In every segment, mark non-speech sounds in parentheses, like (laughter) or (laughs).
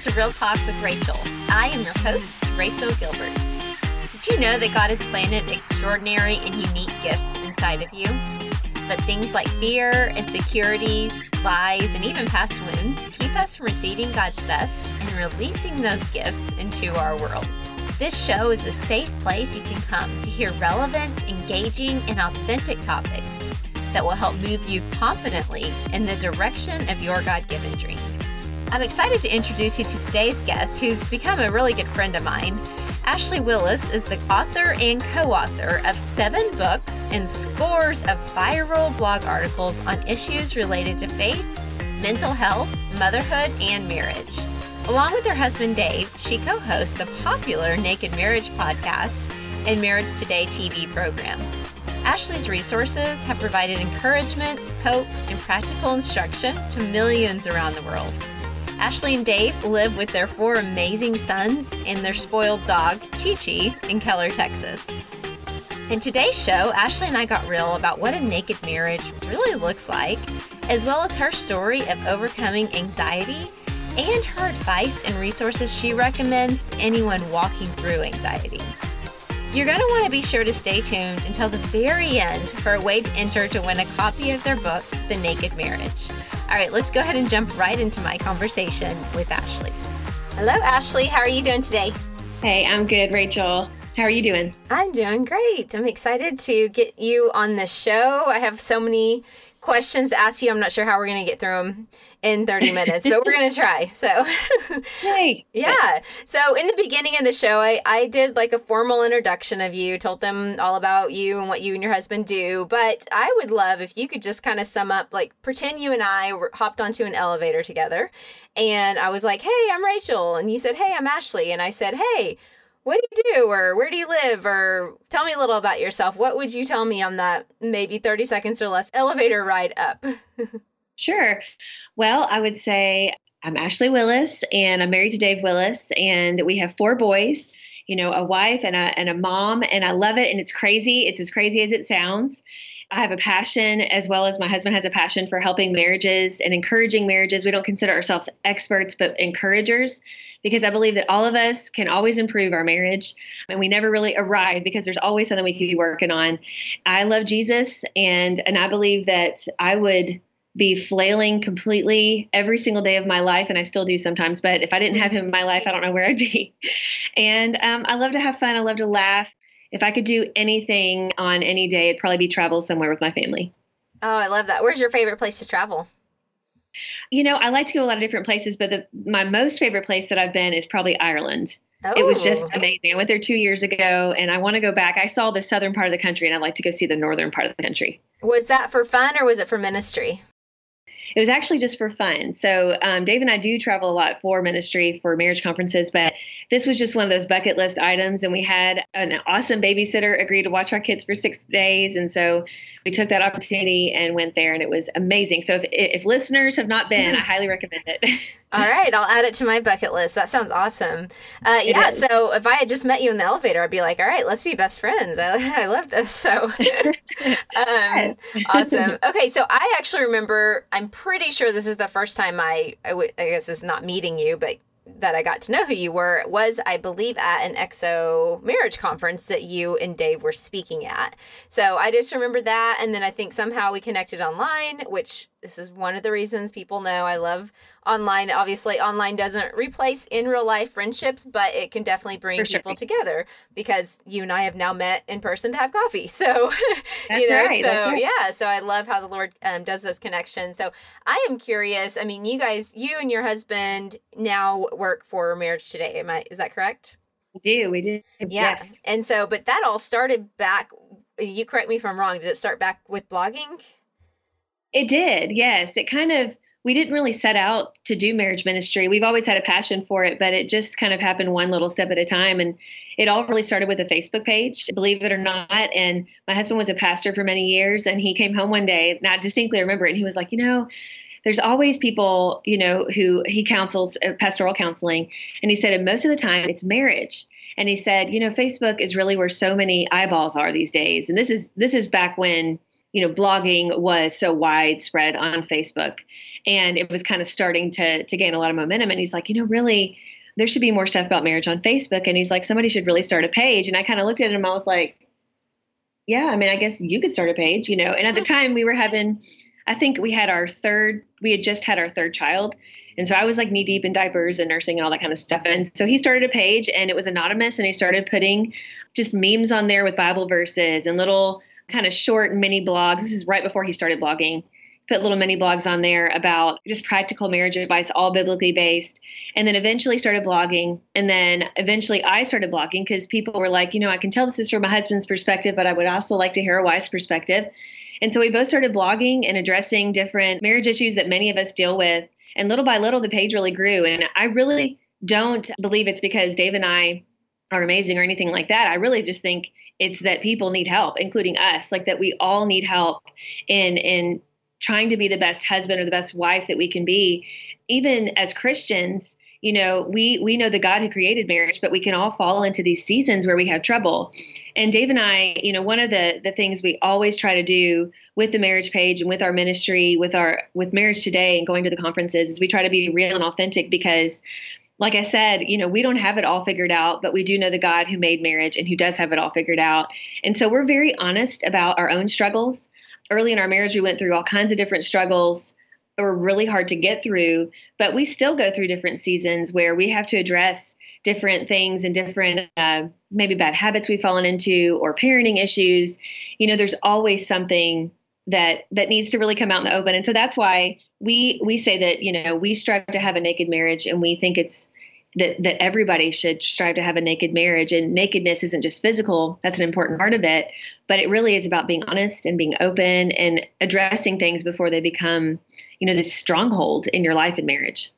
welcome to Real Talk with Rachel. I am your host, Rachel Gilbert. Did you know that God has planted extraordinary and unique gifts inside of you? But things like fear, insecurities, lies, and even past wounds keep us from receiving God's best and releasing those gifts into our world. This show is a safe place you can come to hear relevant, engaging, and authentic topics that will help move you confidently in the direction of your God given dreams. I'm excited to introduce you to today's guest, who's become a really good friend of mine. Ashley Willis is the author and co author of seven books and scores of viral blog articles on issues related to faith, mental health, motherhood, and marriage. Along with her husband Dave, she co hosts the popular Naked Marriage podcast and Marriage Today TV program. Ashley's resources have provided encouragement, hope, and practical instruction to millions around the world. Ashley and Dave live with their four amazing sons and their spoiled dog, Chi Chi, in Keller, Texas. In today's show, Ashley and I got real about what a naked marriage really looks like, as well as her story of overcoming anxiety and her advice and resources she recommends to anyone walking through anxiety. You're going to want to be sure to stay tuned until the very end for a way to enter to win a copy of their book, The Naked Marriage. All right, let's go ahead and jump right into my conversation with Ashley. Hello, Ashley. How are you doing today? Hey, I'm good, Rachel. How are you doing? I'm doing great. I'm excited to get you on the show. I have so many questions to ask you. I'm not sure how we're going to get through them in 30 (laughs) minutes, but we're going to try. So, (laughs) Yay. yeah. So, in the beginning of the show, I, I did like a formal introduction of you, told them all about you and what you and your husband do. But I would love if you could just kind of sum up, like, pretend you and I were hopped onto an elevator together. And I was like, hey, I'm Rachel. And you said, hey, I'm Ashley. And I said, hey, what do you do? Or where do you live? Or tell me a little about yourself. What would you tell me on that maybe 30 seconds or less elevator ride up? (laughs) Sure. Well i would say i'm ashley willis and i'm married to dave willis and we have four boys you know a wife and a, and a mom and i love it and it's crazy. It's as crazy as it sounds I have a passion, as well as my husband has a passion for helping marriages and encouraging marriages. We don't consider ourselves experts, but encouragers, because I believe that all of us can always improve our marriage and we never really arrive because there's always something we could be working on. I love Jesus, and, and I believe that I would be flailing completely every single day of my life, and I still do sometimes. But if I didn't have him in my life, I don't know where I'd be. (laughs) And um, I love to have fun. I love to laugh if I could do anything on any day, it'd probably be travel somewhere with my family. Oh, I love that. Where's your favorite place to travel? You know, I like to go a lot of different places, but the, my most favorite place that I've been is probably Ireland. Oh. It was just oh. amazing. I went there two years ago and I want to go back. I saw the southern part of the country and I'd like to go see the northern part of the country. Was that for fun or was it for ministry? It was actually just for fun. So um, Dave and I do travel a lot for ministry, for marriage conferences, but this was just one of those bucket list items. And we had an awesome babysitter agree to watch our kids for six days, and so we took that opportunity and went there, and it was amazing. So if, if listeners have not been, I (laughs) highly recommend it. (laughs) All right, I'll add it to my bucket list. That sounds awesome. Uh, yeah, so if I had just met you in the elevator, I'd be like, all right, let's be best friends. I, (laughs) I love this. So um, awesome. Okay, so I actually remember, I'm pretty sure this is the first time I, I, w- I guess it's not meeting you, but that I got to know who you were was, I believe, at an XO marriage conference that you and Dave were speaking at. So I just remember that. And then I think somehow we connected online, which this is one of the reasons people know I love online. Obviously, online doesn't replace in real life friendships, but it can definitely bring sure. people together because you and I have now met in person to have coffee. (laughs) So, you know, right, so right. yeah, so I love how the Lord um, does this connection. So I am curious. I mean, you guys, you and your husband now work for Marriage Today. Am I? Is that correct? We do. We do. Yeah. Yes. And so, but that all started back. You correct me if I'm wrong. Did it start back with blogging? It did, yes. It kind of, we didn't really set out to do marriage ministry. We've always had a passion for it, but it just kind of happened one little step at a time. And it all really started with a Facebook page, believe it or not. And my husband was a pastor for many years, and he came home one day, and I distinctly remember it, and he was like, you know, there's always people, you know, who he counsels uh, pastoral counseling. And he said, and most of the time it's marriage. And he said, you know, Facebook is really where so many eyeballs are these days. And this is this is back when you know, blogging was so widespread on Facebook and it was kind of starting to to gain a lot of momentum. And he's like, you know, really, there should be more stuff about marriage on Facebook. And he's like, somebody should really start a page. And I kind of looked at him, I was like, yeah, I mean, I guess you could start a page, you know. And at the time we were having I think we had our third, we had just had our third child. And so I was like knee deep in diapers and nursing and all that kind of stuff. And so he started a page and it was anonymous and he started putting just memes on there with Bible verses and little kind of short mini blogs. This is right before he started blogging. Put little mini blogs on there about just practical marriage advice, all biblically based. And then eventually started blogging. And then eventually I started blogging because people were like, you know, I can tell this is from a husband's perspective, but I would also like to hear a wife's perspective. And so we both started blogging and addressing different marriage issues that many of us deal with. And little by little, the page really grew. And I really don't believe it's because Dave and I are amazing or anything like that. I really just think it's that people need help, including us, like that we all need help in in trying to be the best husband or the best wife that we can be. Even as Christians, you know, we we know the God who created marriage, but we can all fall into these seasons where we have trouble. And Dave and I, you know, one of the the things we always try to do with the marriage page and with our ministry, with our with marriage today and going to the conferences is we try to be real and authentic because like I said, you know, we don't have it all figured out, but we do know the God who made marriage and who does have it all figured out. And so we're very honest about our own struggles. Early in our marriage, we went through all kinds of different struggles that were really hard to get through, but we still go through different seasons where we have to address different things and different uh, maybe bad habits we've fallen into or parenting issues. You know, there's always something that that needs to really come out in the open, and so that's why we we say that you know we strive to have a naked marriage, and we think it's that that everybody should strive to have a naked marriage. And nakedness isn't just physical. That's an important part of it. But it really is about being honest and being open and addressing things before they become you know this stronghold in your life and marriage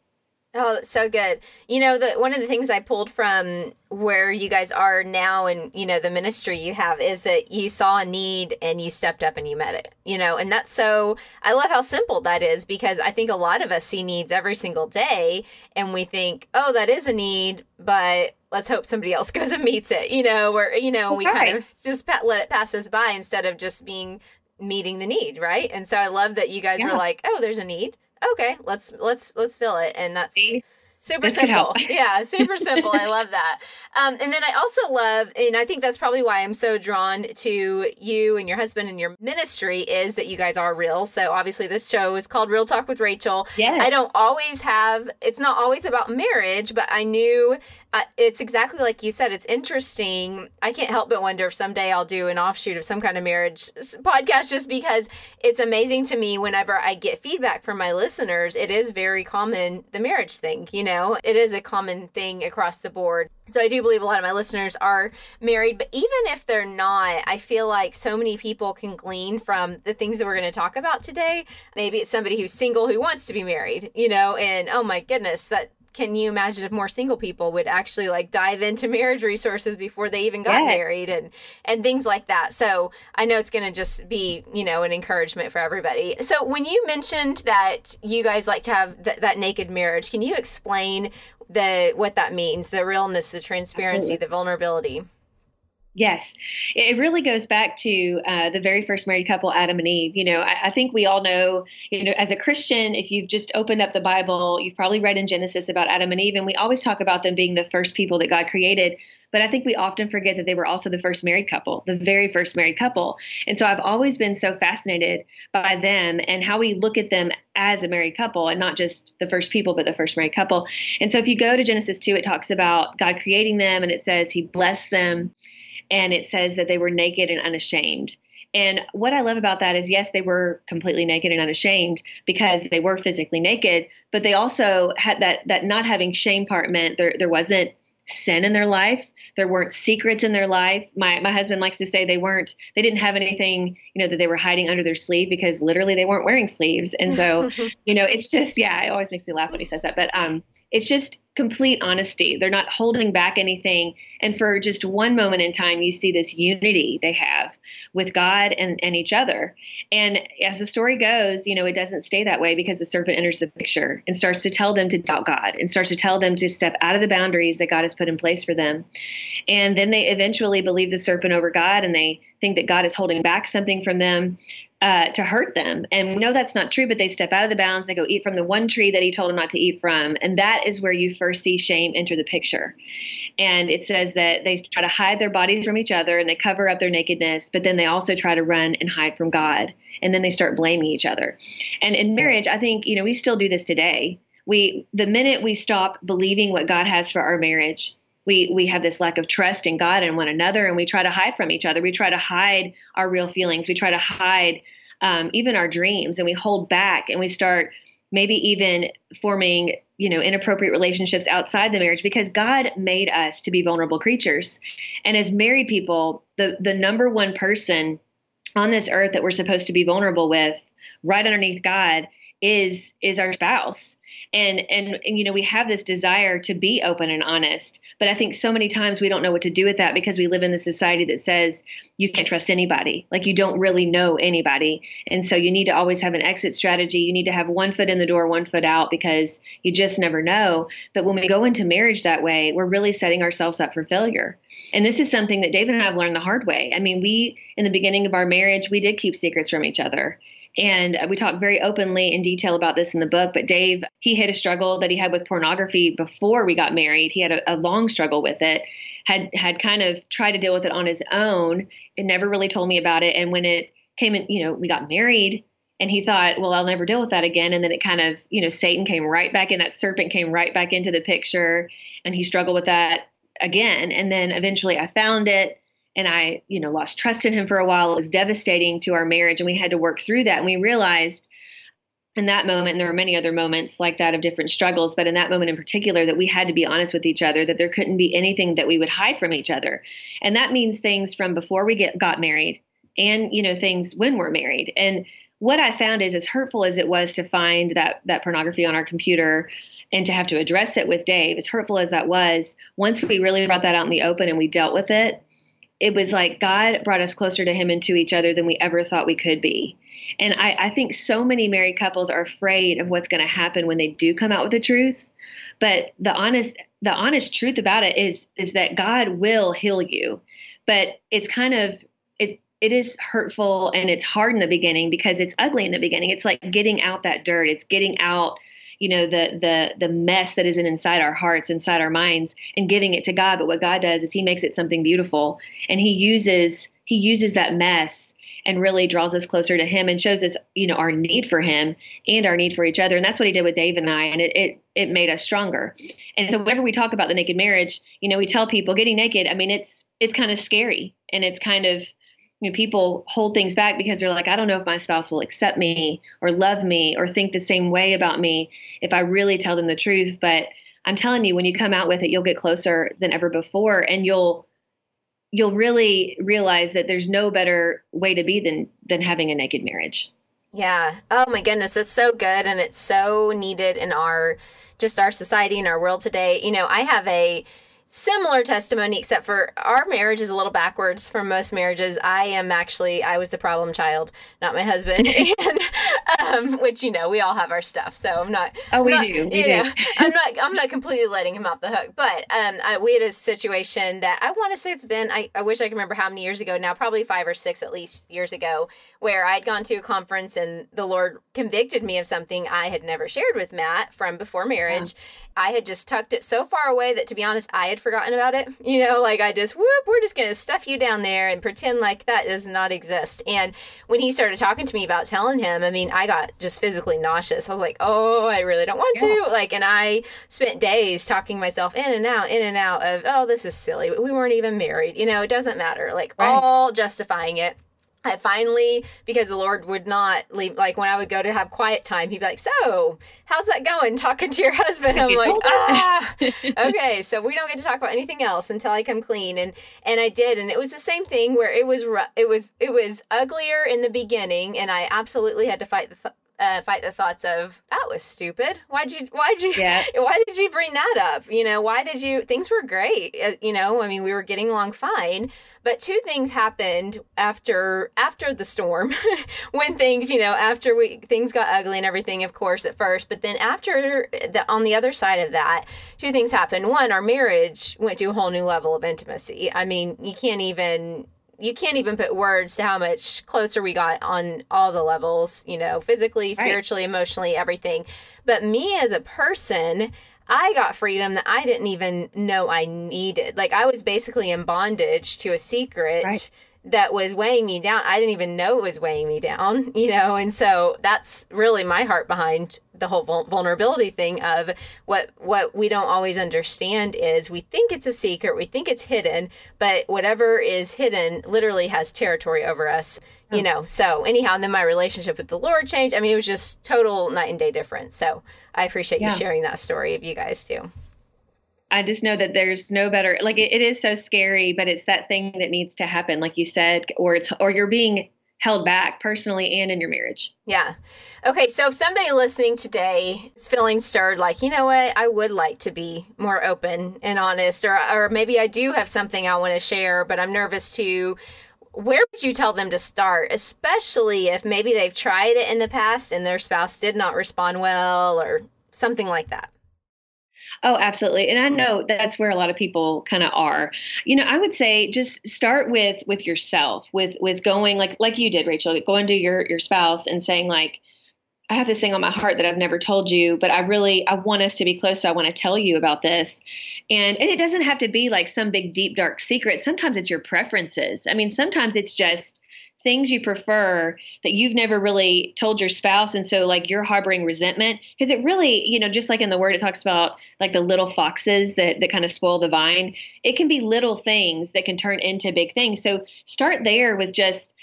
Oh, that's so good. You know, the one of the things I pulled from where you guys are now and, you know, the ministry you have is that you saw a need and you stepped up and you met it. You know, and that's so I love how simple that is because I think a lot of us see needs every single day and we think, "Oh, that is a need, but let's hope somebody else (laughs) goes and meets it." You know, or you know, we kind of just let it pass us by instead of just being meeting the need, right? And so I love that you guys yeah. were like, "Oh, there's a need." Okay, let's let's let's fill it, and that's. See? Super this simple. (laughs) yeah, super simple. I love that. Um, and then I also love, and I think that's probably why I'm so drawn to you and your husband and your ministry is that you guys are real. So obviously, this show is called Real Talk with Rachel. Yeah. I don't always have, it's not always about marriage, but I knew uh, it's exactly like you said. It's interesting. I can't help but wonder if someday I'll do an offshoot of some kind of marriage podcast just because it's amazing to me whenever I get feedback from my listeners. It is very common, the marriage thing, you know, it is a common thing across the board. So I do believe a lot of my listeners are married, but even if they're not, I feel like so many people can glean from the things that we're going to talk about today. Maybe it's somebody who's single who wants to be married, you know, and oh my goodness, that can you imagine if more single people would actually like dive into marriage resources before they even got married and and things like that? So i know it's going to just be you know an encouragement for everybody. So when you mentioned that you guys like to have th- that naked marriage can you explain the what that means? The realness the transparency the vulnerability Yes, it really goes back to uh, the very first married couple, Adam and Eve. You know, I, I, think we all know, you know, as a Christian, if you've just opened up the Bible, you've probably read in Genesis about Adam and Eve, and we always talk about them being the first people that God created. But I think we often forget that they were also the first married couple, the very first married couple. And so I've always been so fascinated by them and how we look at them as a married couple and not just the first people, but the first married couple. And so if you go to Genesis 2, it talks about God creating them and it says he blessed them and it says that they were naked and unashamed. And what I love about that is, yes, they were completely naked and unashamed because they were physically naked, but they also had that that not having shame part meant there there wasn't sin in their life. There weren't secrets in their life. My my husband likes to say they weren't they didn't have anything, you know, that they were hiding under their sleeve because literally they weren't wearing sleeves. And so, (laughs) you know, it's just yeah, it always makes me laugh when he says that. But um it's just complete honesty. They're not holding back anything. And for just one moment in time, you see this unity they have with God and, and each other. And as the story goes, you know, it doesn't stay that way because the serpent enters the picture and starts to tell them to doubt God and starts to tell them to step out of the boundaries that God has put in place for them. And then they eventually believe the serpent over God and they think that God is holding back something from them. Uh, to hurt them. And we know that's not true, but they step out of the bounds. They go eat from the one tree that he told them not to eat from. And that is where you first see shame enter the picture. And it says that they try to hide their bodies from each other and they cover up their nakedness, but then they also try to run and hide from God. And then they start blaming each other. And in marriage, I think, you know, we still do this today. We, the minute we stop believing what God has for our marriage, we we have this lack of trust in God and one another, and we try to hide from each other. We try to hide our real feelings. We try to hide um, even our dreams, and we hold back, and we start maybe even forming you know inappropriate relationships outside the marriage because God made us to be vulnerable creatures, and as married people, the the number one person on this earth that we're supposed to be vulnerable with, right underneath God, is is our spouse. And, and and you know we have this desire to be open and honest but i think so many times we don't know what to do with that because we live in the society that says you can't trust anybody. Like you don't really know anybody. And so you need to always have an exit strategy. You need to have one foot in the door one foot out because you just never know. But when we go into marriage that way we're really setting ourselves up for failure. And this is something that david and i have learned the hard way. I mean we in the beginning of our marriage we did keep secrets from each other and uh, we talk very openly in detail about this in the book. But Dave, he had a struggle that he had with pornography before we got married. He had a, a long struggle with it, had had kind of tried to deal with it on his own and never really told me about it. And when it came in, you know, we got married and he thought, well, I'll never deal with that again. And then it kind of, you know, Satan came right back in, that serpent came right back into the picture and he struggled with that again. And then eventually I found it and I, you know, lost trust in him for a while. It was devastating to our marriage, and we had to work through that. And we realized in that moment, and there were many other moments like that of different struggles, but in that moment in particular, that we had to be honest with each other, that there couldn't be anything that we would hide from each other. And that means things from before we get got married and, you know, things when we're married. And what I found is as hurtful as it was to find that that pornography on our computer and to have to address it with Dave, as hurtful as that was, once we really brought that out in the open and we dealt with it, it was like God brought us closer to Him and to each other than we ever thought we could be. And I, I think so many married couples are afraid of what's going to happen when they do come out with the truth. But the honest, the honest truth about it is, is that God will heal you. But it's kind of it. It is hurtful and it's hard in the beginning because it's ugly in the beginning. It's like getting out that dirt. It's getting out you know the the the mess that is in inside our hearts inside our minds and giving it to god. But what god does is he makes it something beautiful and he uses he uses that mess and really draws us closer to him and shows us you know our need for him and our need for each other. And that's what he did with dave and i and it it, it made us stronger. And so whenever we talk about the naked marriage you know we tell people getting naked i mean it's it's kind of scary and it's kind of you know, people hold things back because they're like, I don't know if my spouse will accept me or love me or think the same way about me if I really tell them the truth. But I'm telling you, when you come out with it, you'll get closer than ever before, and you'll you'll really realize that there's no better way to be than than having a naked marriage. Yeah. Oh my goodness, it's so good and it's so needed in our just our society and our world today. You know, I have a similar testimony except for our marriage is a little backwards from most marriages i am actually i was the problem child not my husband (laughs) (laughs) and um, which you know we all have our stuff so i'm not oh we not, do we you do. know i'm not i'm not completely letting him off the hook but um, I, we had a situation that i want to say it's been I, I wish i could remember how many years ago now probably five or six at least years ago where i'd gone to a conference and the lord convicted me of something i had never shared with matt from before marriage yeah. i had just tucked it so far away that to be honest i had forgotten about it. You know, like I just, whoop, we're just going to stuff you down there and pretend like that does not exist. And when he started talking to me about telling him, I mean, I got just physically nauseous. I was like, oh, I really don't want yeah. to. Like, and I spent days talking myself in and out, in and out of, oh, this is silly. We weren't even married. You know, it doesn't matter. Like, right. all justifying it. I finally, because the Lord would not leave, like when I would go to have quiet time, he'd be like, So, how's that going talking to your (laughs) husband? I'm like, Ah, (laughs) okay. So we don't get to talk about anything else until I come clean. And, and I did. And it was the same thing where it was, it was, it was uglier in the beginning. And I absolutely had to fight the, th- uh, fight the thoughts of that was stupid. Why'd you? Why'd you? Yeah. (laughs) Why did you bring that up? You know, why did you? Things were great. Uh, you know, I mean, we were getting along fine. But two things happened after after the storm, (laughs) when things, you know, after we things got ugly and everything, of course, at first. But then after the on the other side of that, two things happened. One, our marriage went to a whole new level of intimacy. I mean, you can't even you can't even put words to how much closer we got on all the levels, you know, physically, spiritually, right. emotionally, everything. But me as a person, I got freedom that I didn't even know I needed. Like I was basically in bondage to a secret. Right that was weighing me down. I didn't even know it was weighing me down, (laughs) you know? And so that's really my heart behind the whole vulnerability thing of what what we don't always understand is we think it's a secret, we think it's hidden, but whatever is hidden literally has territory over us, you oh. know. So anyhow, and then my relationship with the Lord changed. I mean, it was just total night and day difference. So I appreciate yeah. you sharing that story of you guys too. I just know that there's no better like it, it is so scary, but it's that thing that needs to happen, like you said, or it's or you're being held back personally and in your marriage. Yeah. Okay, so if somebody listening today is feeling stirred, like, you know what, I would like to be more open and honest, or or maybe I do have something I want to share, but I'm nervous to where would you tell them to start, especially if maybe they've tried it in the past and their spouse did not respond well or something like that? Oh, absolutely. And I know that's where a lot of people kind of are. You know, I would say just start with with yourself, with with going like like you did, Rachel, going to your your spouse and saying like I have this thing on my heart that I've never told you, but I really I want us to be close. So I want to tell you about this. And and it doesn't have to be like some big deep dark secret. Sometimes it's your preferences. I mean, sometimes it's just things you prefer that you've never really told your spouse. And so like you're harboring resentment because it really you know just like in the word it talks about like the little foxes that that kind of spoil the vine. It can be little things that can turn into big things. So start there with just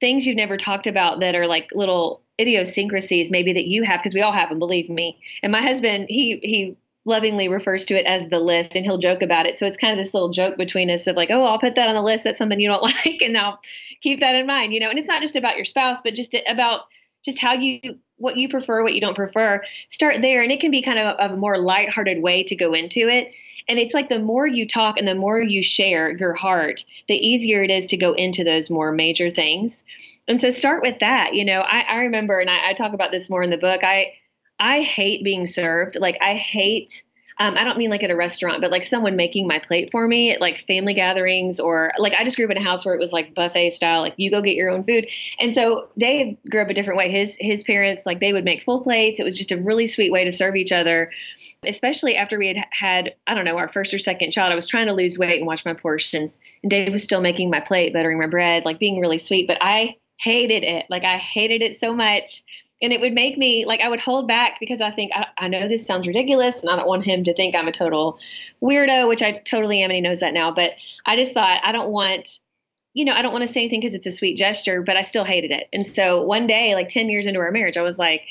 things you've never talked about that are like little idiosyncrasies maybe that you have because we all have them believe me. And my husband he he lovingly refers to it as the list and he'll joke about it. So it's kind of this little joke between us of like, oh, I'll put that on the list. That's something you don't (laughs) like. And I'll keep that in mind, you know, and it's not just about your spouse, but just about just how you, what you prefer, what you don't prefer, start there. And it can be kind of a, a more lighthearted way to go into it. And it's like the more you talk and the more you share your heart, the easier it is to go into those more major things. And so start with that. You know, I, I remember, and I, I talk about this more in the book. I I hate being served. Like I hate um, I don't mean like at a restaurant, but like someone making my plate for me at like family gatherings or like I just grew up in a house where it was like buffet style, like you go get your own food. And so Dave grew up a different way. His his parents like they would make full plates. It was just a really sweet way to serve each other. Especially after we had had, I don't know, our first or second child, I was trying to lose weight and watch my portions. And Dave was still making my plate, buttering my bread, like being really sweet. But I hated it. Like I hated it so much and it would make me like I would hold back because I think I, I, know this sounds ridiculous and I don't want him to think I'm a total weirdo, which I totally am and he knows that now. But I just thought I don't want, you know, I don't want to say anything because it's a sweet gesture, but I still hated it. And so one day, like 10 years into our marriage, I was like,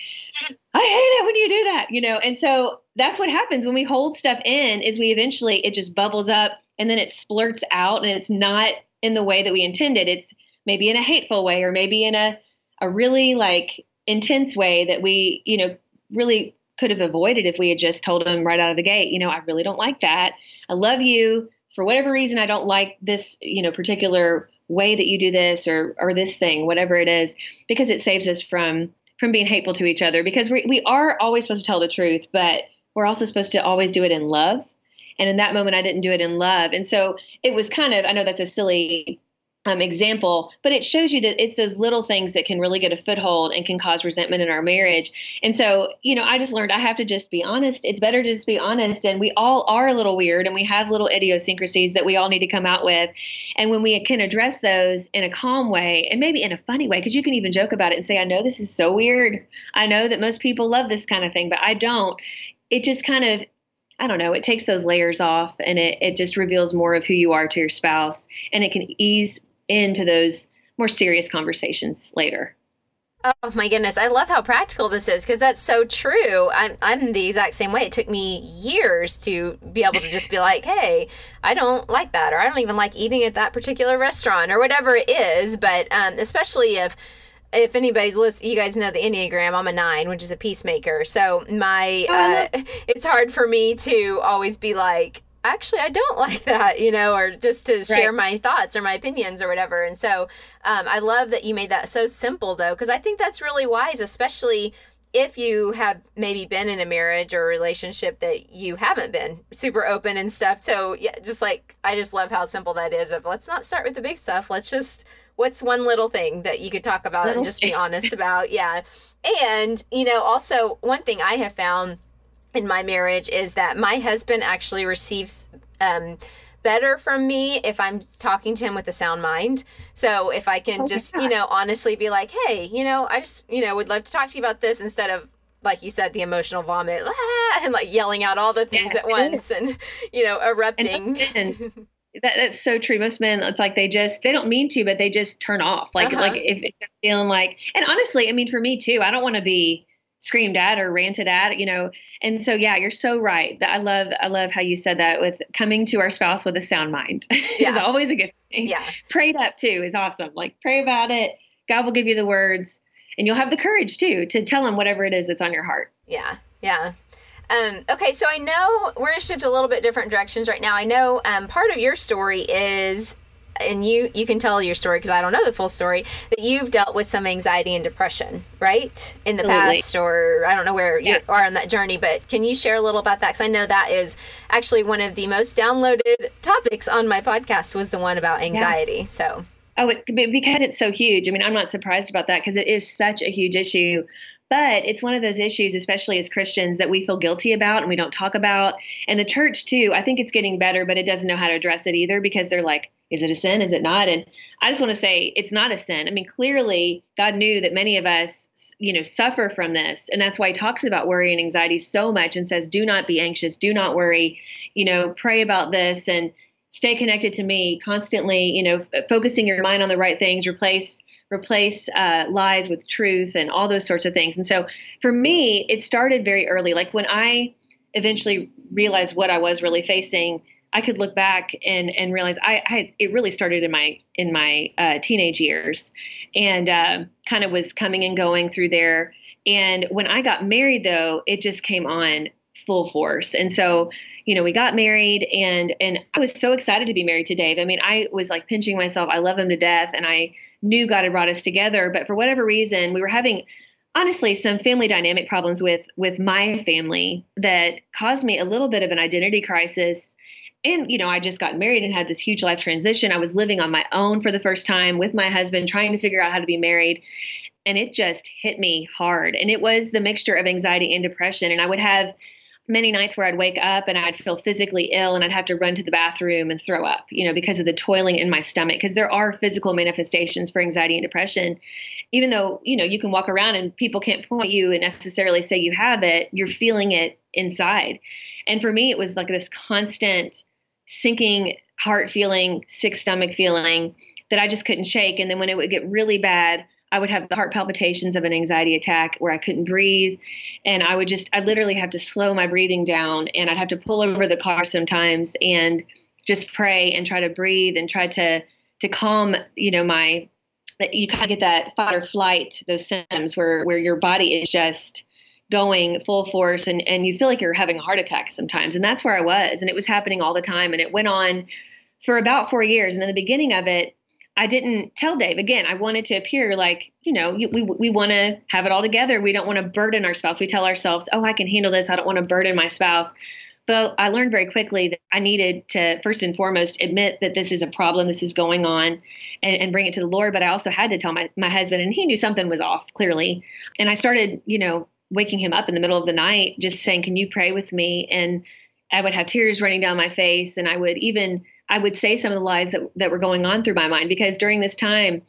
I hate it when you do that, you know? And so that's what happens when we hold stuff in is we eventually it just bubbles up and then it splurts out and it's not in the way that we intended. It's maybe in a hateful way or maybe in a a really like intense way that we, you know, really could have avoided if we had just told them right out of the gate, you know, I really don't like that. I love you. For whatever reason, I don't like this, you know, particular way that you do this or or this thing, whatever it is, because it saves us from from being hateful to each other. Because we we are always supposed to tell the truth, but we're also supposed to always do it in love. And in that moment, I didn't do it in love. And so it was kind of, I know that's a silly um, example, but it shows you that it's those little things that can really get a foothold and can cause resentment in our marriage. And so, you know, I just learned I have to just be honest. It's better to just be honest. And we all are a little weird and we have little idiosyncrasies that we all need to come out with. And when we can address those in a calm way and maybe in a funny way, because you can even joke about it and say, I know this is so weird. I know that most people love this kind of thing, but I don't. It just kind of I don't know, it takes those layers off and it, it just reveals more of who you are to your spouse and it can ease into those more serious conversations later. Oh my goodness, I love how practical this is because that's so true. I'm I'm the exact same way. It took me years to be able to just be like, "Hey, I don't like that," or "I don't even like eating at that particular restaurant," or whatever it is. But um, especially if if anybody's listening, you guys know the Enneagram. I'm a nine, which is a peacemaker. So my, oh, uh, (laughs) it's hard for me to always be like, actually I don't (laughs) like that, you know, or just to share right. my thoughts or my opinions or whatever. And so um, I love that you made that so simple though, because I think that's really wise, especially if you have maybe been in a marriage or a relationship that you haven't been super open and stuff. So yeah, just like I just love how simple that is of let's not start with the big stuff. Let's just what's one little thing that you could talk about little and just be honest about. Yeah. And, you know, also one thing I have found in my marriage is that my husband actually receives um better from me if I'm talking to him with a sound mind. So if I can oh just, you know, honestly be like, hey, you know, I just, you know, would love to talk to you about this instead of like you said, the emotional vomit ah, (laughs) and like yelling out all the things yeah, at once and, you know, erupting. And (laughs) that, that's so true. Most men, it's like they just they don't mean to, but they just turn off. Like uh-huh. like if, if feeling like, and honestly, I mean, for me too, I don't want to be screamed at or ranted at, you know. And so yeah, you're so right. That I love I love how you said that with coming to our spouse with a sound mind (laughs) yeah. is always a good thing. Yeah. Prayed up too is awesome. Like pray about it. God will give you the words and you'll have the courage too to tell him whatever it is that's on your heart. Yeah. Yeah. Um, okay, so I know we're going to shift a little bit different directions right now. I know um, part of your story is and you you can tell your story because I don't know the full story that you've dealt with some anxiety and depression, right, in the Absolutely. past, or I don't know where you are on that journey. But can you share a little about that? Because I know that is actually one of the most downloaded topics on my podcast was the one about anxiety. Yeah. So. Oh, it, because it's so huge. I mean, I'm not surprised about that because it is such a huge issue. But it's one of those issues, especially as Christians, that we feel guilty about and we don't talk about. And the church, too, I think it's getting better, but it doesn't know how to address it either because they're like, is it a sin? Is it not? And I just want to say it's not a sin. I mean, clearly God knew that many of us, you know, suffer from this. And that's why he talks about worry and anxiety so much and says, do not be anxious, do not worry, you know, pray about this and stay connected to me constantly, you know, f- focusing your mind on the right things, replace replace uh, lies with truth and all those sorts of things. And so for me, it started very early. Like when I eventually realized what I was really facing, I could look back and and realize I, I it really started in my in my uh, teenage years, and uh, kind of was coming and going through there. And when I got married, though, it just came on full force. And so, you know, we got married, and and I was so excited to be married to Dave. I mean, I was like pinching myself. I love him to death, and I knew God had brought us together. But for whatever reason, we were having honestly some family dynamic problems with with my family that caused me a little bit of an identity crisis and you know i just got married and had this huge life transition i was living on my own for the first time with my husband trying to figure out how to be married and it just hit me hard and it was the mixture of anxiety and depression and i would have many nights where I'd wake up and I'd feel physically ill and I'd have to run to the bathroom and throw up, you know, because of the toiling in my stomach. Because there are physical manifestations for anxiety and depression. Even though, you know, you can walk around and people can't point you and necessarily say you have it, you're feeling it inside. And for me, it was like this constant sinking heart feeling, sick stomach feeling that I just couldn't shake. And then when it would get really bad, I would have the heart palpitations of an anxiety attack where I couldn't breathe. And I would just, I literally have to slow my breathing down and I'd have to pull over the car sometimes and just pray and try to breathe and try to, to calm, you know, my, you kind of get that fight or flight, those symptoms where, where your body is just going full force and, and you feel like you're having a heart attack sometimes. And that's where I was. And it was happening all the time. And it went on for about four years. And in the beginning of it, I didn't tell Dave. Again, I wanted to appear like, you know, we, we want to have it all together. We don't want to burden our spouse. We tell ourselves, oh, I can handle this. I don't want to burden my spouse. But I learned very quickly that I needed to, first and foremost, admit that this is a problem, this is going on, and, and bring it to the Lord. But I also had to tell my, my husband, and he knew something was off, clearly. And I started, you know, waking him up in the middle of the night, just saying, Can you pray with me? And I would have tears running down my face. And I would even, I would say some of the lies that, that were going on through my mind because during this time,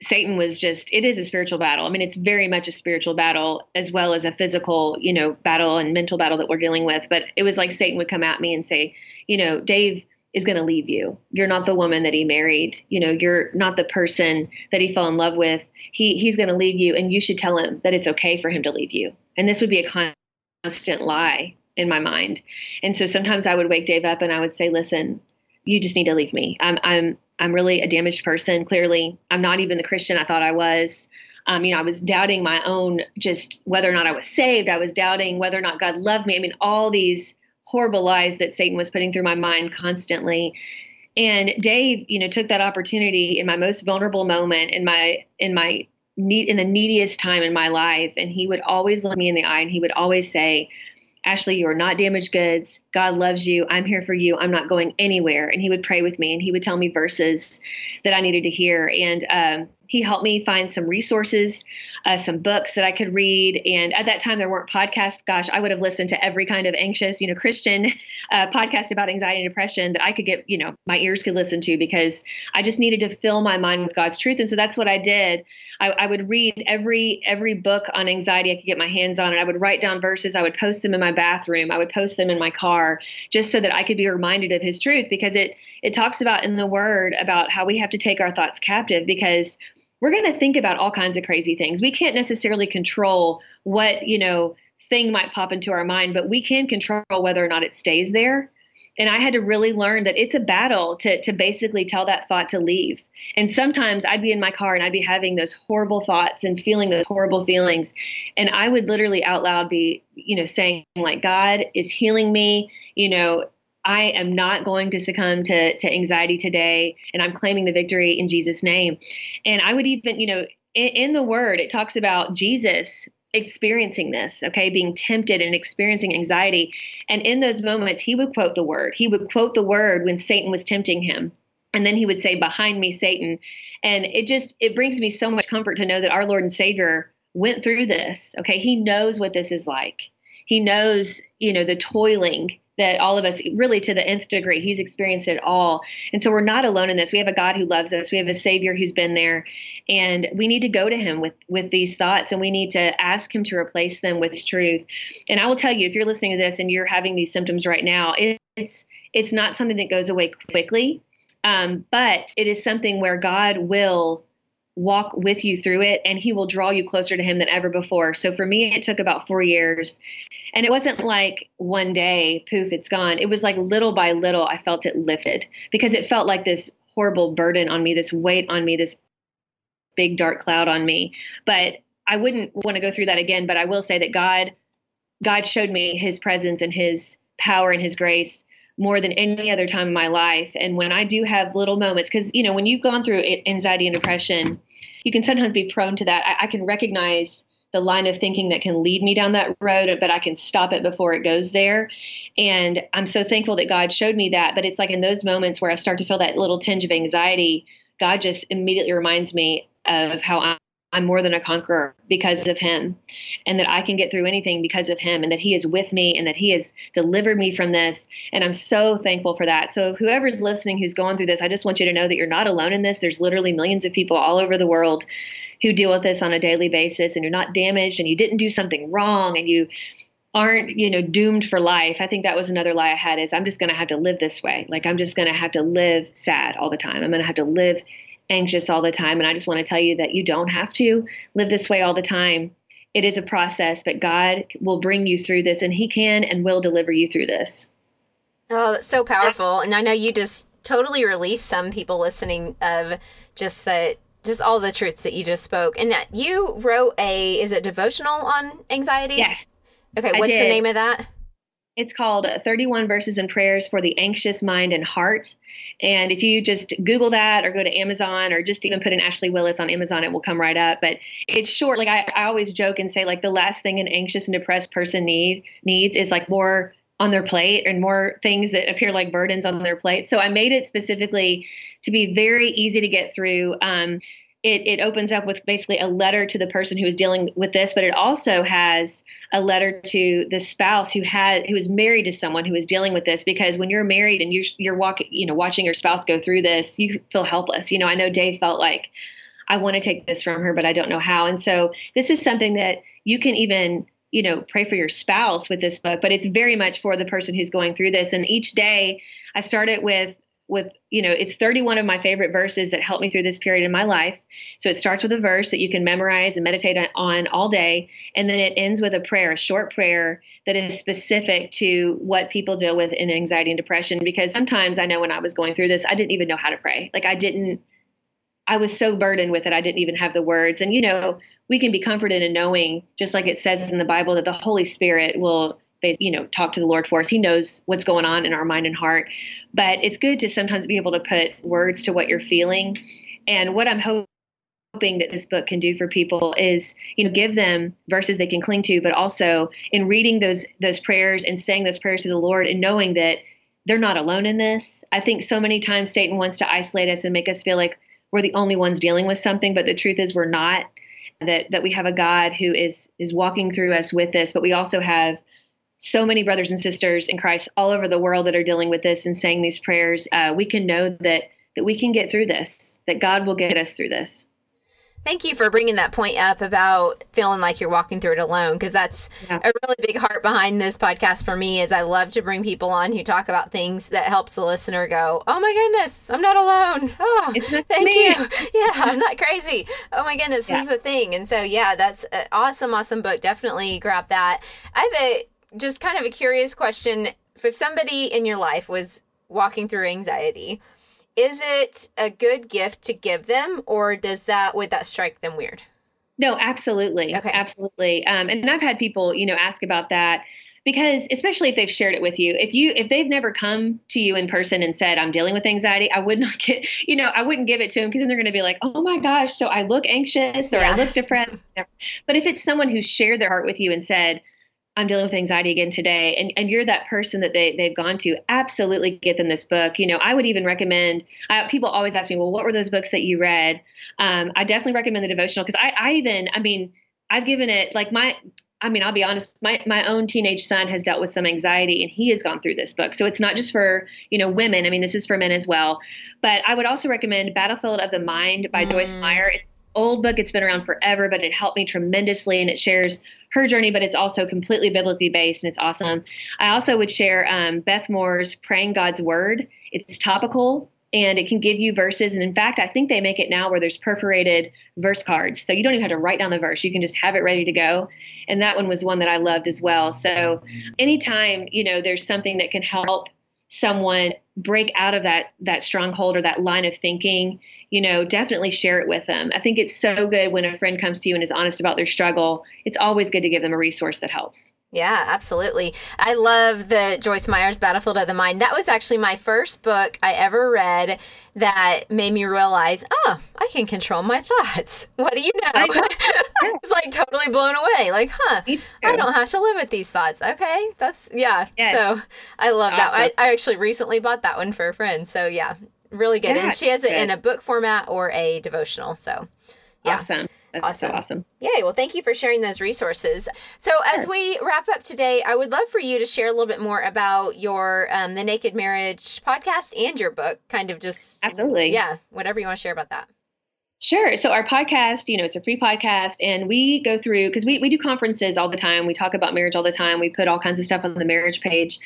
Satan was just, it is a spiritual battle. I mean, it's very much a spiritual battle as well as a physical, you know, battle and mental battle that we're dealing with. But it was like Satan would come at me and say, you know, Dave, is going to leave you. You're not the woman that he married. You know, you're not the person that he fell in love with. He he's going to leave you and you should tell him that it's okay for him to leave you. And this would be a constant lie in my mind. And so sometimes I would wake Dave up and I would say, "Listen, you just need to leave me. I'm I'm I'm really a damaged person. Clearly, I'm not even the Christian I thought I was." Um, you know, I was doubting my own just whether or not I was saved. I was doubting whether or not God loved me. I mean, all these horrible lies that Satan was putting through my mind constantly. And Dave, you know, took that opportunity in my most vulnerable moment, in my in my need in the neediest time in my life and he would always look me in the eye and he would always say Ashley, you are not damaged goods. God loves you. I'm here for you. I'm not going anywhere. And he would pray with me and he would tell me verses that I needed to hear. And um, he helped me find some resources, uh, some books that I could read. And at that time, there weren't podcasts. Gosh, I would have listened to every kind of anxious, you know, Christian (laughs) uh, podcast about anxiety and depression that I could get, you know, my ears could listen to because I just needed to fill my mind with God's truth. And so that's what I did. I, I would read every every book on anxiety I could get my hands on, and I would write down verses. I would post them in my bathroom. I would post them in my car, just so that I could be reminded of His truth, because it it talks about in the Word about how we have to take our thoughts captive because we're going to think about all kinds of crazy things. We can't necessarily control what, you know, thing might pop into our mind, but we can control whether or not it stays there. And I had to really learn that it's a battle to to basically tell that thought to leave. And sometimes I'd be in my car and I'd be having those horrible thoughts and feeling those horrible feelings. And I would literally out loud be, you know, saying like God is healing me, you know, I am not going to succumb to, to anxiety today, and I'm claiming the victory in Jesus' name. And I would even, you know, in, in the word, it talks about Jesus experiencing this, okay, being tempted and experiencing anxiety. And in those moments, he would quote the word. He would quote the word when Satan was tempting him. And then he would say, Behind me, Satan. And it just, it brings me so much comfort to know that our Lord and Savior went through this, okay? He knows what this is like. He knows, you know, the toiling that all of us really to the nth degree he's experienced it all. And so we're not alone in this. We have a god who loves us. We have a savior who's been there. And we need to go to him with with these thoughts and we need to ask him to replace them with truth. And i will tell you if you're listening to this and you're having these symptoms right now it's it's not something that goes away quickly. Um, but it is something where god will walk with you through it and he will draw you closer to him than ever before. So for me, it took about four years. And it wasn't like one day, poof, it's gone. It was like little by little, I felt it lifted because it felt like this horrible burden on me, this weight on me, this big dark cloud on me. But I wouldn't want to go through that again. But I will say that God, God showed me his presence and his power and his grace more than any other time in my life. And when I do have little moments, because, you know, when you've gone through anxiety and depression, you can sometimes be prone to that. I, I can recognize the line of thinking that can lead me down that road, but I can stop it before it goes there. And I'm so thankful that God showed me that. But it's like in those moments where I start to feel that little tinge of anxiety, God just immediately reminds me of how I'm more than a conqueror because of him, and that I can get through anything because of him, and that he is with me, and that he has delivered me from this. And I'm so thankful for that. So, whoever's listening who's going through this, I just want you to know that you're not alone in this. There's literally millions of people all over the world who deal with this on a daily basis, and you're not damaged, and you didn't do something wrong, and you aren't you know doomed for life i think that was another lie i had is i'm just going to have to live this way like i'm just going to have to live sad all the time i'm going to have to live anxious all the time. And I just want to tell you that you don't have to live this way all the time. It is a process, but God will bring you through this and He can and will deliver you through this. Oh, that's so powerful. And I know you just totally released some people listening of just that just all the truths that you just spoke. And you wrote a is it devotional on anxiety? Yes. Okay, what's the name of that? It's called 31 Verses and Prayers for the Anxious Mind and Heart. And if you just Google that or go to Amazon or just even put in Ashley Willis on Amazon, it will come right up. But it's short. Like I, I always joke and say, like the last thing an anxious and depressed person need needs is like more on their plate and more things that appear like burdens on their plate. So I made it specifically to be very easy to get through. Um, it, it opens up with basically a letter to the person who is dealing with this, but it also has a letter to the spouse who had who is married to someone who is dealing with this. Because when you're married and you're you're walking, you know, watching your spouse go through this, you feel helpless. You know, I know Dave felt like I want to take this from her, but I don't know how. And so this is something that you can even you know pray for your spouse with this book but it's very much for the person who's going through this and each day i start it with with you know it's 31 of my favorite verses that helped me through this period in my life. So it starts with a verse that you can memorize and meditate on all day. And then it ends with a prayer a short prayer that is specific to what people deal with in anxiety and depression. Because sometimes i know when i was going through this i didn't even know how to pray. Like i didn't i was so burdened with it i didn't even have the words. And you know we can be comforted in knowing just like it says in the bible that the holy spirit will you know talk to the lord for us. He knows what's going on in our mind and heart. But it's good to sometimes be able to put words to what you're feeling. And what i'm hoping hoping that this book can do for people is you know give them verses they can cling to but also in reading those those prayers and saying those prayers to the lord and knowing that they're not alone in this. I think so many times satan wants to isolate us and make us feel like we're the only ones dealing with something but the truth is we're not. That that we have a god who is is walking through us with this but we also have so many brothers and sisters in christ all over the world that are dealing with this and saying these prayers uh, we can know that that we can get through this that god will get us through this Thank you for bringing that point up about feeling like you're walking through it alone because that's yeah. a really big heart behind this podcast for me is I love to bring people on who talk about things that helps the listener go, "Oh my goodness, I'm not alone." Oh, it's not thank me. you. (laughs) Yeah, I'm not crazy. Oh my goodness, yeah. this is a thing. And so yeah, that's an awesome awesome book. Definitely grab that. I have a just kind of a curious question. If somebody in your life was walking through anxiety, is it a good gift to give them or does that would that strike them weird? No absolutely. Okay. Absolutely. Um, and i've had people you know ask about that because especially if they've shared it with you if you if they've never come to you in person and said i'm dealing with anxiety i would not (laughs) get you know i wouldn't give it to them because then they're going to be like oh my gosh so i look anxious or yeah. i look depressed. (laughs) But if it's someone who shared their heart with you and said I'm dealing with anxiety again today, and, and you're that person that they, they've gone to, absolutely get them this book. You know, I would even recommend, I, people always ask me, well, what were those books that you read? Um, I definitely recommend the devotional because I, I even, I mean, I've given it like my, I mean, I'll be honest, my, my own teenage son has dealt with some anxiety and he has gone through this book. So it's not just for, you know, women. I mean, this is for men as well. But I would also recommend Battlefield of the Mind by mm. Joyce Meyer. It's old book. It's been around forever, but it helped me tremendously and it shares her journey, but it's also completely biblically based and it's awesome. I also would share um, Beth Moore's Praying God's Word. It's topical and it can give you verses. And in fact, I think they make it now where there's perforated verse cards. So you don't even have to write down the verse, you can just have it ready to go. And that one was one that I loved as well. So anytime, you know, there's something that can help someone break out of that that stronghold or that line of thinking you know definitely share it with them. I think it's so good when a friend comes to you and is honest about their struggle. It's always good to give them a resource that helps yeah, absolutely. I love the Joyce Meyer's Battlefield of the Mind. That was actually my first book I ever read that made me realize, oh, I can control my thoughts. (laughs) What do you know? I, (laughs) I was like totally blown away. Like, huh, I don't have to live with these thoughts. Okay, that's, yeah. Yes. So I love awesome. that. I, I actually recently bought that one for a friend. So yeah, really good. Yeah, and she has it good. in a book format or a devotional. So yeah. Awesome. That's awesome. So awesome. Yay. Well, thank you for sharing those resources. So, sure. as we wrap up today, I would love for you to share a little bit more about your um, the Naked Marriage podcast and your book. Kind of just absolutely, yeah, whatever you want to share about that. Sure. So our podcast, you know, it's a free podcast and we go through because we, we do conferences all the time. We talk about marriage all the time. We put all kinds of stuff on the marriage page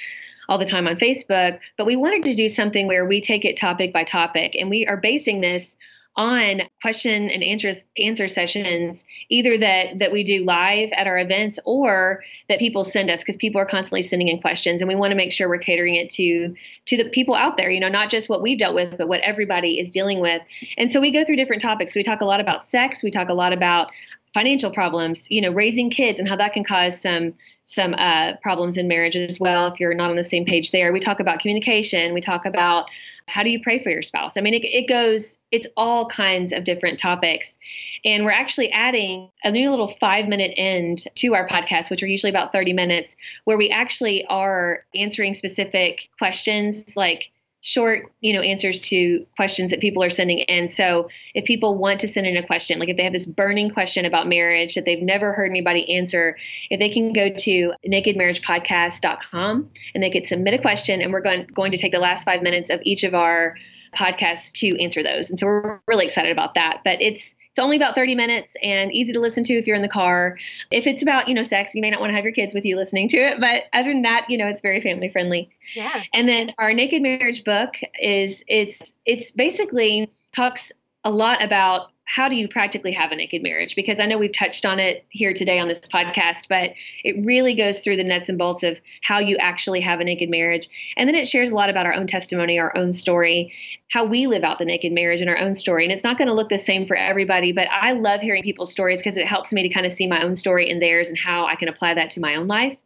all the time on Facebook. But we wanted to do something where we take it topic by topic and we are basing this on question and answer answer sessions either that that we do live at our events or that people send us because people are constantly sending in questions and we want to make sure we're catering it to to the people out there you know not just what we've dealt with but what everybody is dealing with. And so we go through different topics. We talk a lot about sex. We talk a lot about financial problems you know raising kids and how that can cause some some uh, problems in marriage as well if you're not on the same page there we talk about communication we talk about how do you pray for your spouse? I mean, it, it goes, it's all kinds of different topics. And we're actually adding a new little five minute end to our podcast, which are usually about 30 minutes, where we actually are answering specific questions like, short, you know, answers to questions that people are sending in. So if people want to send in a question, like if they have this burning question about marriage that they've never heard anybody answer, if they can go to nakedmarriagepodcast.com and they could submit a question and we're going, going to take the last five minutes of each of our podcasts to answer those. And so we're really excited about that. But it's it's only about 30 minutes and easy to listen to if you're in the car. If it's about, you know, sex, you may not want to have your kids with you listening to it, but other than that, you know, it's very family friendly. Yeah. And then our Naked Marriage book is it's it's basically talks a lot about how do you practically have a naked marriage? Because I know we've touched on it here today on this podcast, but it really goes through the nuts and bolts of how you actually have a naked marriage. And then it shares a lot about our own testimony, our own story, how we live out the naked marriage in our own story. And it's not going to look the same for everybody, but I love hearing people's stories because it helps me to kind of see my own story in theirs and how I can apply that to my own life.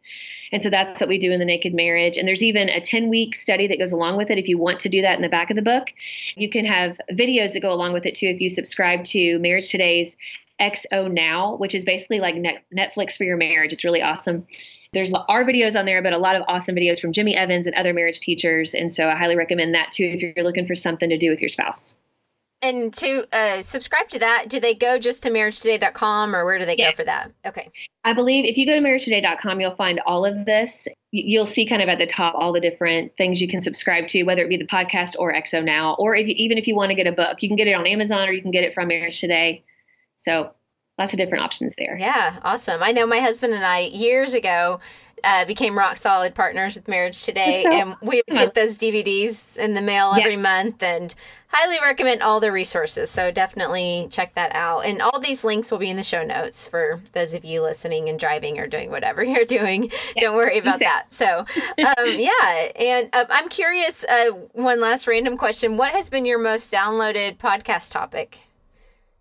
And so that's what we do in the Naked Marriage. And there's even a 10 week study that goes along with it. If you want to do that in the back of the book, you can have videos that go along with it too. If you subscribe to Marriage Today's XO Now, which is basically like Netflix for your marriage. It's really awesome. There's our videos on there, but a lot of awesome videos from Jimmy Evans and other marriage teachers. And so I highly recommend that too if you're looking for something to do with your spouse. And to uh, subscribe to that, do they go just to marriagetoday.com or where do they yeah. go for that? Okay. I believe if you go to marriagetoday.com, you'll find all of this. You'll see kind of at the top all the different things you can subscribe to, whether it be the podcast or XO Now, or if you, even if you want to get a book, you can get it on Amazon or you can get it from Marriage Today. So lots of different options there. Yeah, awesome. I know my husband and I years ago uh, became rock solid partners with Marriage Today, and we get those DVDs in the mail every yeah. month, and highly recommend all the resources. So definitely check that out, and all these links will be in the show notes for those of you listening and driving or doing whatever (laughs) you're doing. Yeah. Don't worry about that. So, um, (laughs) yeah, and uh, I'm curious. Uh, one last random question: What has been your most downloaded podcast topic?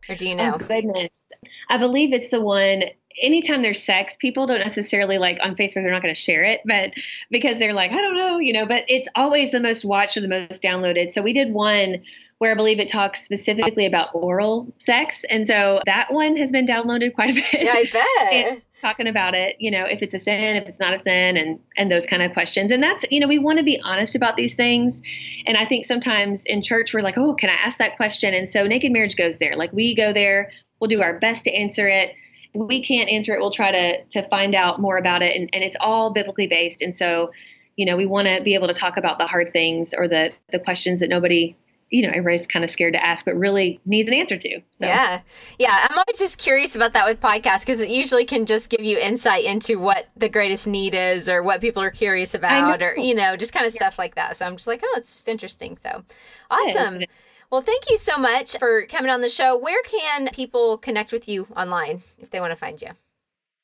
Or do you know? Oh, goodness. I believe it's the one anytime there's sex, people don't necessarily like on Facebook, they're not going to share it, but because they're like, I don't know, you know, but it's always the most watched or the most downloaded. So we did one where I believe it talks specifically about oral sex. And so that one has been downloaded quite a bit. Yeah, I (laughs) bet. talking about it, you know, if it's a sin, if it's not a sin, and and those kind of questions. And that's, you know, we want to be honest about these things. And I think sometimes in church we're like, oh, can I ask that question? And so Naked Marriage goes there. Like we go there We'll do our best to answer it. We can't answer it. We'll try to to find out more about it, and, and it's all biblically based. And so, you know, we want to be able to talk about the hard things or the the questions that nobody you know everybody's kind of scared to ask but really needs an answer to so. yeah yeah i'm always just curious about that with podcasts because it usually can just give you insight into what the greatest need is or what people are curious about or you know just kind of yeah. stuff like that so i'm just like oh it's just interesting so awesome yeah. Well, thank you so much for coming on the show. Where can people connect with you online if they want to find you?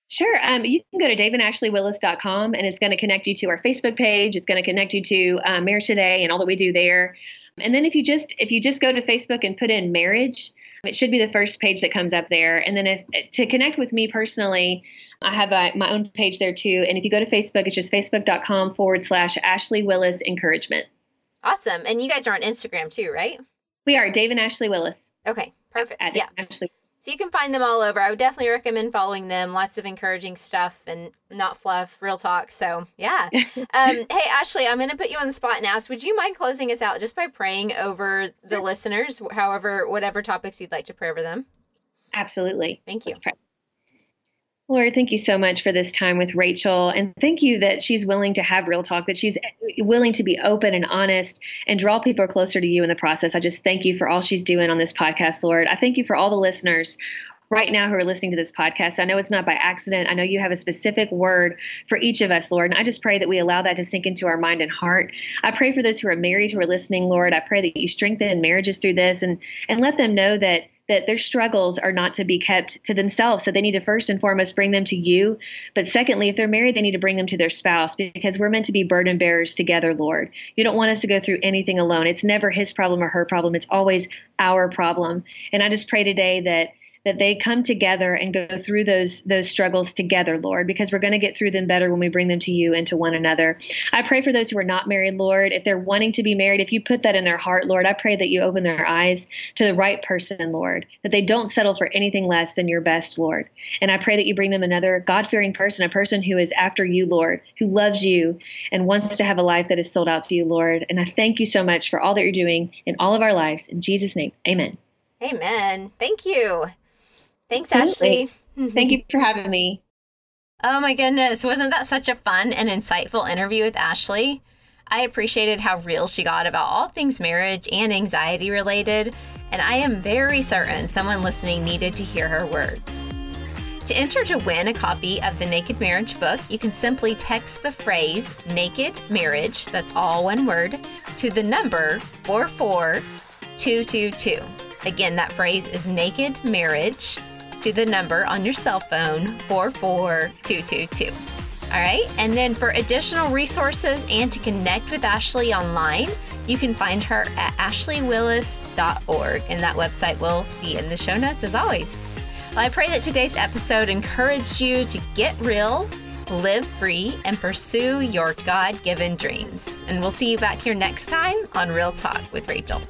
Sure. Um, you can go to daveandashleywillis.com and it's going to connect you to our Facebook page. It's going to connect you to uh, Marriage Today and all that we do there. And then if you just if you just go to Facebook and put in marriage, it should be the first page that comes up there. And then if to connect with me personally, I have a, my own page there too. And if you go to Facebook, it's just facebook.com forward slash Ashley Willis Encouragement. Awesome. And you guys are on Instagram too, right? We are Dave and Ashley Willis. Okay, perfect. At yeah. Ashley. So you can find them all over. I would definitely recommend following them. Lots of encouraging stuff and not fluff, real talk. So yeah. (laughs) Um, hey Ashley, I'm going to put you on the spot now. So would you mind closing us out just by praying over the sure. listeners, however, whatever topics you'd like to pray over them? Absolutely. Thank you. Lord, thank you so much for this time with Rachel. And thank you that she's willing to have real talk, that she's willing to be open and honest and draw people closer to you in the process. I just thank you for all she's doing on this podcast, Lord. I thank you for all the listeners right now who are listening to this podcast. I know it's not by accident. I know you have a specific word for each of us, Lord. And I just pray that we allow that to sink into our mind and heart. I pray for those who are married who are listening, Lord. I pray that you strengthen marriages through this and and let them know that that their struggles are not to be kept to themselves. So they need to first and foremost bring them to you. But secondly, if they're married, they need to bring them to their spouse because we're meant to be burden bearers together, Lord. You don't want us to go through anything alone. It's never his problem or her problem, it's always our problem. And I just pray today that that they come together and go through those those struggles together, Lord, because we're going to get through them better when we bring them to you and to one another. I pray for those who are not married, Lord, if they're wanting to be married, if you put that in their heart, Lord, I pray that you open their eyes to the right person, Lord, that they don't settle for anything less than your best, Lord. And I pray that you bring them another God-fearing person, a person who is after you, Lord, who loves you and wants to have a life that is sold out to you, Lord. And I thank you so much for all that you're doing in all of our lives. In Jesus' name, amen. Amen. Thank you. Thanks, Absolutely. Ashley. Thank you (laughs) for having me. Oh my goodness. Wasn't that such a fun and insightful interview with Ashley? I appreciated how real she got about all things marriage and anxiety related, and I am very certain someone listening needed to hear her words. To enter to win a copy of the Naked Marriage book, you can simply text the phrase naked marriage, that's all one word, to the number 44222. Again, that phrase is naked marriage to the number on your cell phone 44222. All right, and then for additional resources and to connect with Ashley online, you can find her at ashleywillis.org, and that website will be in the show notes as always. Well, I pray that today's episode encouraged you to get real, live free, and pursue your God given dreams. And we'll see you back here next time on Real Talk with Rachel.